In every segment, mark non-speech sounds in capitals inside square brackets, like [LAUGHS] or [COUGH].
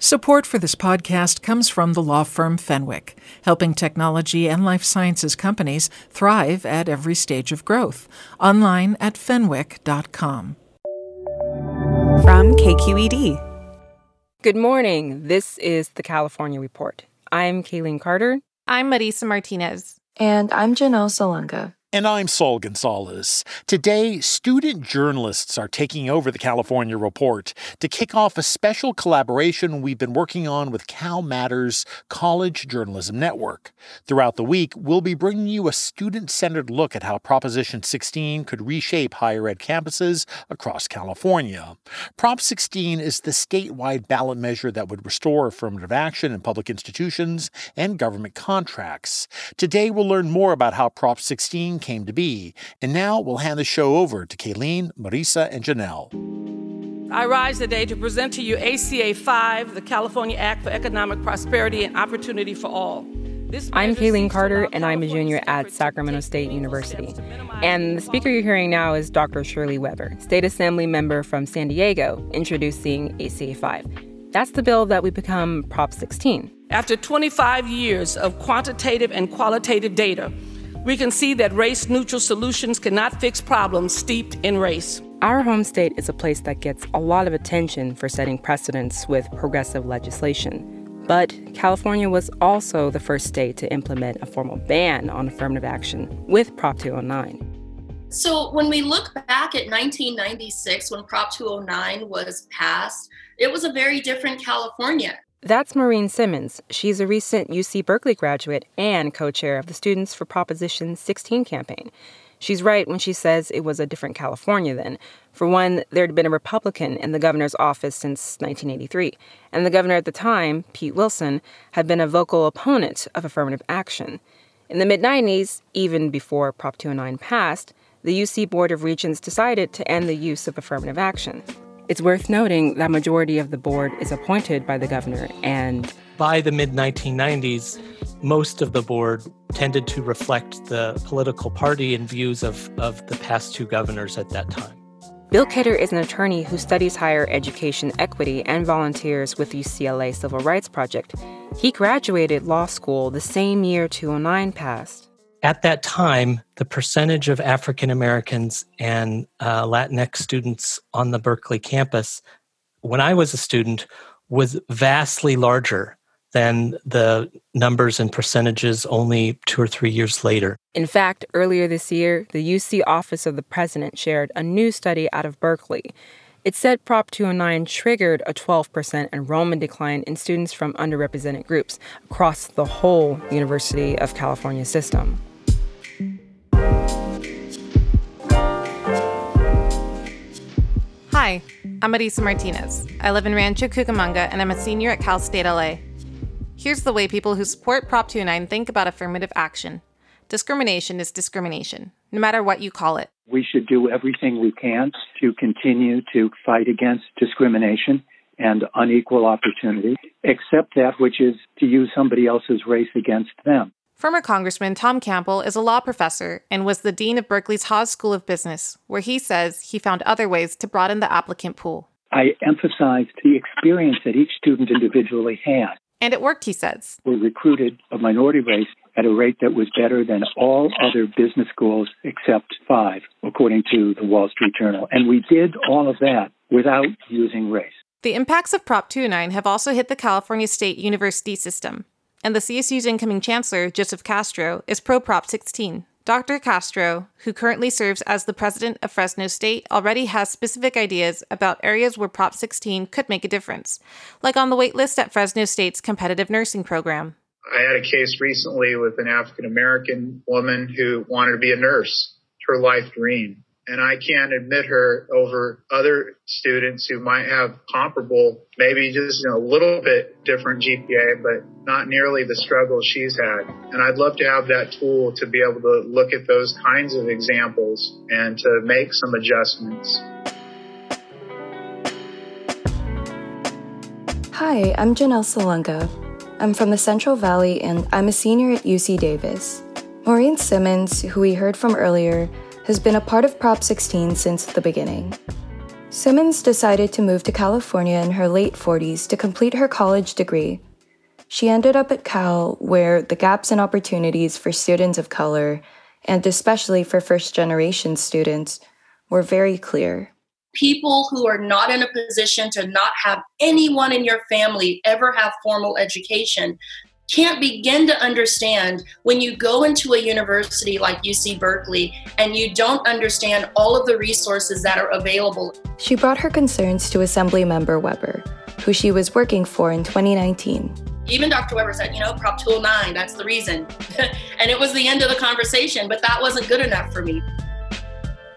Support for this podcast comes from the law firm Fenwick, helping technology and life sciences companies thrive at every stage of growth. Online at fenwick.com. From KQED. Good morning. This is the California Report. I'm Kayleen Carter. I'm Marisa Martinez. And I'm Janelle Salanga. And I'm Saul Gonzalez. Today, student journalists are taking over the California Report to kick off a special collaboration we've been working on with CalMatters College Journalism Network. Throughout the week, we'll be bringing you a student centered look at how Proposition 16 could reshape higher ed campuses across California. Prop 16 is the statewide ballot measure that would restore affirmative action in public institutions and government contracts. Today, we'll learn more about how Prop 16 came to be. And now we'll hand the show over to Kayleen, Marisa, and Janelle. I rise today to present to you ACA 5, the California Act for Economic Prosperity and Opportunity for All. I'm Kayleen Carter, and I'm a junior at Sacramento State University. And the speaker you're hearing now is Dr. Shirley Weber, State Assembly member from San Diego, introducing ACA 5. That's the bill that would become Prop 16. After 25 years of quantitative and qualitative data, we can see that race neutral solutions cannot fix problems steeped in race. Our home state is a place that gets a lot of attention for setting precedents with progressive legislation. But California was also the first state to implement a formal ban on affirmative action with Prop 209. So, when we look back at 1996, when Prop 209 was passed, it was a very different California. That's Maureen Simmons. She's a recent UC Berkeley graduate and co chair of the Students for Proposition 16 campaign. She's right when she says it was a different California then. For one, there'd been a Republican in the governor's office since 1983, and the governor at the time, Pete Wilson, had been a vocal opponent of affirmative action. In the mid 90s, even before Prop 209 passed, the UC Board of Regents decided to end the use of affirmative action. It's worth noting that majority of the board is appointed by the governor and by the mid 1990s, most of the board tended to reflect the political party and views of, of the past two governors at that time. Bill Kidder is an attorney who studies higher education equity and volunteers with UCLA Civil Rights Project. He graduated law school the same year 209 passed. At that time, the percentage of African Americans and uh, Latinx students on the Berkeley campus, when I was a student, was vastly larger than the numbers and percentages only two or three years later. In fact, earlier this year, the UC Office of the President shared a new study out of Berkeley. It said Prop 209 triggered a 12% enrollment decline in students from underrepresented groups across the whole University of California system. Hi, I'm Marisa Martinez. I live in Rancho Cucamonga and I'm a senior at Cal State LA. Here's the way people who support Prop 29 think about affirmative action discrimination is discrimination, no matter what you call it. We should do everything we can to continue to fight against discrimination and unequal opportunity, except that which is to use somebody else's race against them. Former Congressman Tom Campbell is a law professor and was the dean of Berkeley's Haas School of Business, where he says he found other ways to broaden the applicant pool. I emphasized the experience that each student individually had. And it worked, he says. We recruited a minority race at a rate that was better than all other business schools except five, according to the Wall Street Journal. And we did all of that without using race. The impacts of Prop 209 have also hit the California State University system. And the CSU's incoming chancellor, Joseph Castro, is pro Prop 16, Dr. Castro, who currently serves as the president of Fresno State, already has specific ideas about areas where Prop 16 could make a difference, like on the waitlist at Fresno State's competitive nursing program. I had a case recently with an African American woman who wanted to be a nurse, her life dream and I can't admit her over other students who might have comparable, maybe just a little bit different GPA, but not nearly the struggle she's had. And I'd love to have that tool to be able to look at those kinds of examples and to make some adjustments. Hi, I'm Janelle Salanga. I'm from the Central Valley and I'm a senior at UC Davis. Maureen Simmons, who we heard from earlier, has been a part of Prop 16 since the beginning. Simmons decided to move to California in her late 40s to complete her college degree. She ended up at Cal, where the gaps in opportunities for students of color, and especially for first generation students, were very clear. People who are not in a position to not have anyone in your family ever have formal education can't begin to understand when you go into a university like UC Berkeley and you don't understand all of the resources that are available. She brought her concerns to Assemblymember Weber, who she was working for in 2019. Even Dr. Weber said, you know, Prop 209, that's the reason. [LAUGHS] and it was the end of the conversation, but that wasn't good enough for me.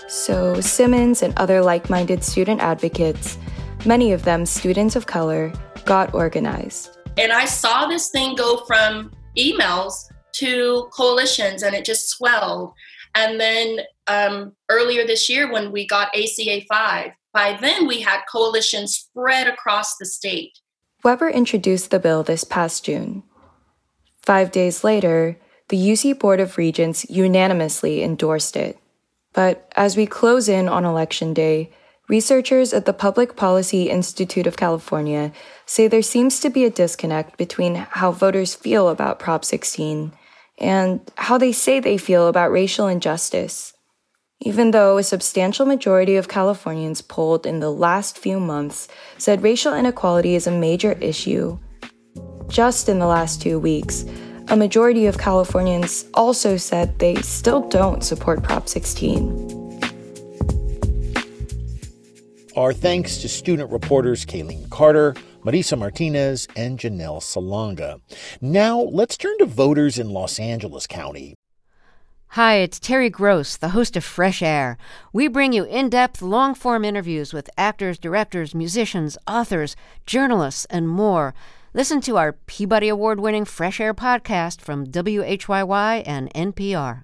So, Simmons and other like minded student advocates, many of them students of color, got organized. And I saw this thing go from emails to coalitions and it just swelled. And then um, earlier this year, when we got ACA 5, by then we had coalitions spread across the state. Weber introduced the bill this past June. Five days later, the UC Board of Regents unanimously endorsed it. But as we close in on Election Day, Researchers at the Public Policy Institute of California say there seems to be a disconnect between how voters feel about Prop 16 and how they say they feel about racial injustice. Even though a substantial majority of Californians polled in the last few months said racial inequality is a major issue, just in the last two weeks, a majority of Californians also said they still don't support Prop 16. Our thanks to student reporters Kayleen Carter, Marisa Martinez, and Janelle Salanga. Now, let's turn to voters in Los Angeles County. Hi, it's Terry Gross, the host of Fresh Air. We bring you in depth, long form interviews with actors, directors, musicians, authors, journalists, and more. Listen to our Peabody Award winning Fresh Air podcast from WHYY and NPR.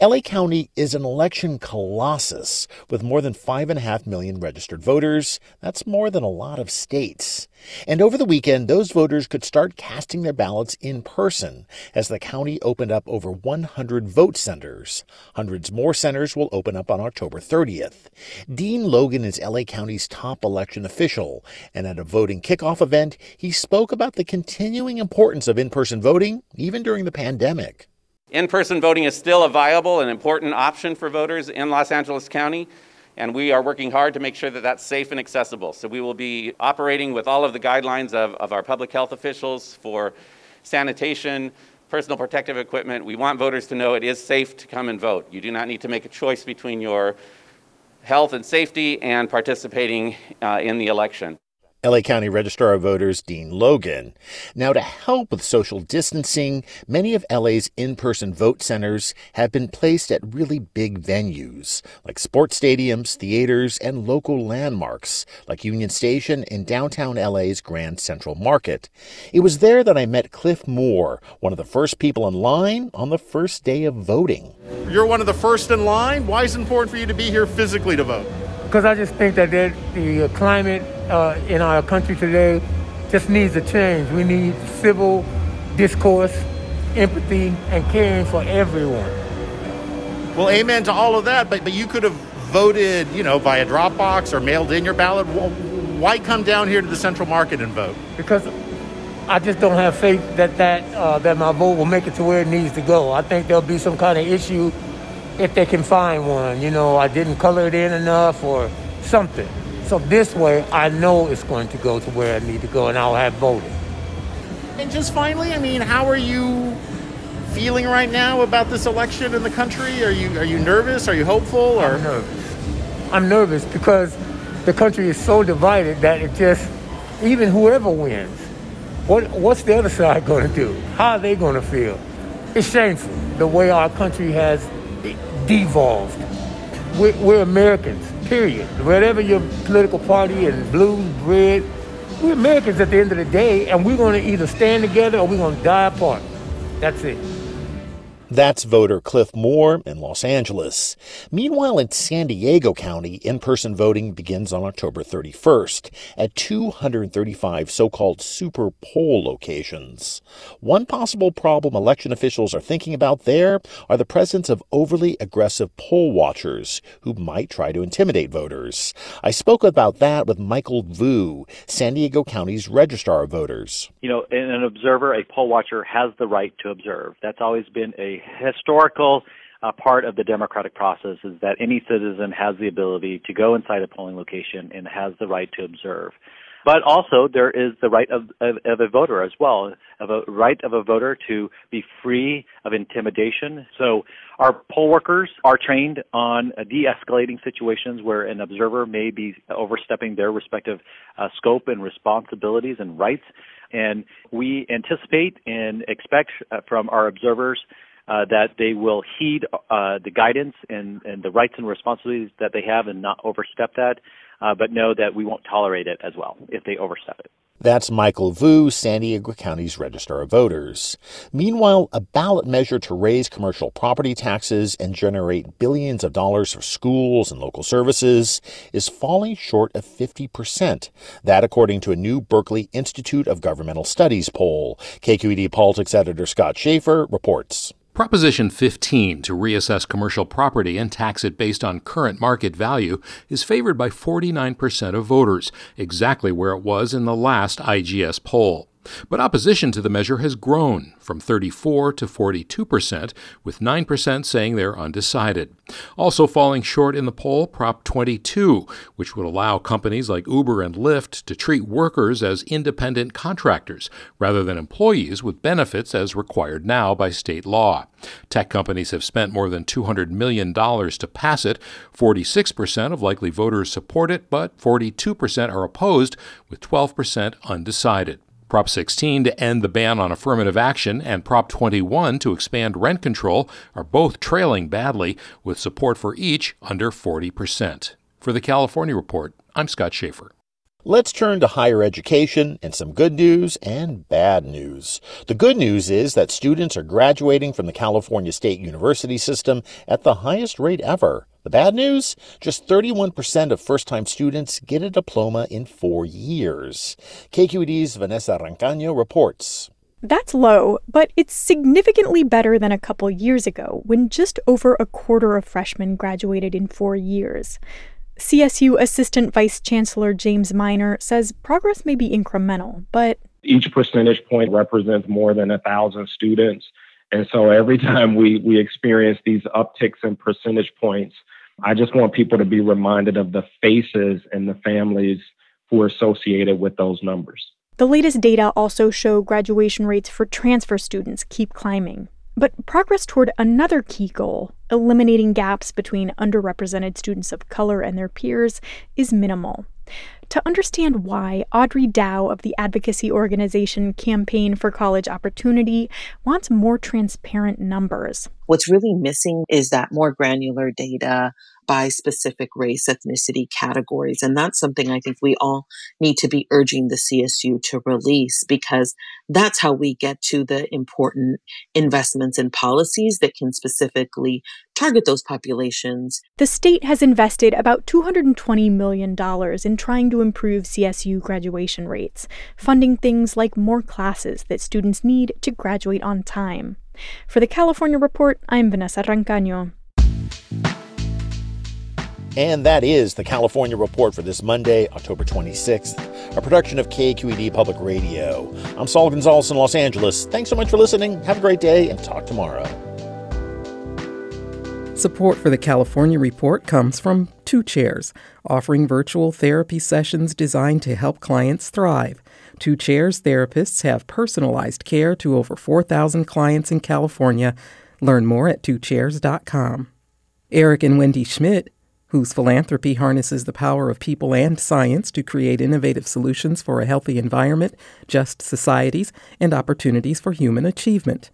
LA County is an election colossus with more than 5.5 million registered voters. That's more than a lot of states. And over the weekend, those voters could start casting their ballots in person as the county opened up over 100 vote centers. Hundreds more centers will open up on October 30th. Dean Logan is LA County's top election official, and at a voting kickoff event, he spoke about the continuing importance of in person voting, even during the pandemic. In person voting is still a viable and important option for voters in Los Angeles County, and we are working hard to make sure that that's safe and accessible. So we will be operating with all of the guidelines of, of our public health officials for sanitation, personal protective equipment. We want voters to know it is safe to come and vote. You do not need to make a choice between your health and safety and participating uh, in the election. LA County Registrar of Voters Dean Logan. Now, to help with social distancing, many of LA's in person vote centers have been placed at really big venues like sports stadiums, theaters, and local landmarks like Union Station and downtown LA's Grand Central Market. It was there that I met Cliff Moore, one of the first people in line on the first day of voting. You're one of the first in line. Why is it important for you to be here physically to vote? Because I just think that the climate uh, in our country today just needs a change. We need civil discourse, empathy, and caring for everyone. Well, amen to all of that, but, but you could have voted, you know, via drop box or mailed in your ballot. Why come down here to the central market and vote? Because I just don't have faith that that uh, that my vote will make it to where it needs to go. I think there'll be some kind of issue if they can find one. You know, I didn't color it in enough or something. So this way, I know it's going to go to where I need to go, and I'll have voted. And just finally, I mean, how are you feeling right now about this election in the country? Are you are you nervous? Are you hopeful? Or I'm nervous. I'm nervous because the country is so divided that it just even whoever wins, what what's the other side going to do? How are they going to feel? It's shameful the way our country has devolved. We're, we're Americans period. Whatever your political party and blue, red, we're Americans at the end of the day, and we're going to either stand together or we're going to die apart. That's it. That's voter Cliff Moore in Los Angeles. Meanwhile, in San Diego County, in person voting begins on October 31st at 235 so called super poll locations. One possible problem election officials are thinking about there are the presence of overly aggressive poll watchers who might try to intimidate voters. I spoke about that with Michael Vu, San Diego County's registrar of voters. You know, an observer, a poll watcher, has the right to observe. That's always been a historical uh, part of the democratic process is that any citizen has the ability to go inside a polling location and has the right to observe. But also, there is the right of, of, of, a voter as well, of a right of a voter to be free of intimidation. So, our poll workers are trained on de-escalating situations where an observer may be overstepping their respective uh, scope and responsibilities and rights. And we anticipate and expect uh, from our observers uh, that they will heed uh, the guidance and, and, the rights and responsibilities that they have and not overstep that, uh, but know that we won't tolerate it as well if they overstep it. That's Michael Vu, San Diego County's Registrar of Voters. Meanwhile, a ballot measure to raise commercial property taxes and generate billions of dollars for schools and local services is falling short of 50%. That, according to a new Berkeley Institute of Governmental Studies poll. KQED politics editor Scott Shafer reports. Proposition 15 to reassess commercial property and tax it based on current market value is favored by 49% of voters, exactly where it was in the last IGS poll. But opposition to the measure has grown from 34 to 42 percent, with 9 percent saying they're undecided. Also falling short in the poll, Prop 22, which would allow companies like Uber and Lyft to treat workers as independent contractors rather than employees with benefits as required now by state law. Tech companies have spent more than $200 million to pass it. 46 percent of likely voters support it, but 42 percent are opposed, with 12 percent undecided. Prop 16 to end the ban on affirmative action and Prop 21 to expand rent control are both trailing badly, with support for each under 40%. For the California Report, I'm Scott Shafer. Let's turn to higher education and some good news and bad news. The good news is that students are graduating from the California State University system at the highest rate ever. The bad news? Just 31% of first time students get a diploma in four years. KQED's Vanessa Rancaño reports. That's low, but it's significantly better than a couple years ago when just over a quarter of freshmen graduated in four years. CSU Assistant Vice Chancellor James Minor says progress may be incremental, but each percentage point represents more than a thousand students. And so every [LAUGHS] time we, we experience these upticks in percentage points, I just want people to be reminded of the faces and the families who are associated with those numbers. The latest data also show graduation rates for transfer students keep climbing. But progress toward another key goal, eliminating gaps between underrepresented students of color and their peers, is minimal. To understand why, Audrey Dow of the advocacy organization Campaign for College Opportunity wants more transparent numbers. What's really missing is that more granular data by specific race, ethnicity categories. And that's something I think we all need to be urging the CSU to release because that's how we get to the important investments and policies that can specifically target those populations. The state has invested about $220 million in trying to improve CSU graduation rates, funding things like more classes that students need to graduate on time. For the California Report, I'm Vanessa Rancaño. And that is the California Report for this Monday, October 26th, a production of KQED Public Radio. I'm Saul Gonzalez in Los Angeles. Thanks so much for listening. Have a great day and talk tomorrow. Support for the California Report comes from Two Chairs, offering virtual therapy sessions designed to help clients thrive. Two Chairs therapists have personalized care to over 4,000 clients in California. Learn more at twochairs.com. Eric and Wendy Schmidt whose philanthropy harnesses the power of people and science to create innovative solutions for a healthy environment, just societies, and opportunities for human achievement.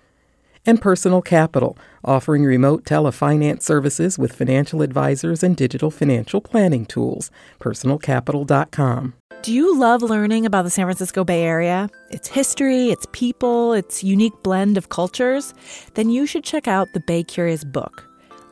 And Personal Capital, offering remote telefinance services with financial advisors and digital financial planning tools. PersonalCapital.com. Do you love learning about the San Francisco Bay Area? Its history, its people, its unique blend of cultures? Then you should check out the Bay Curious book.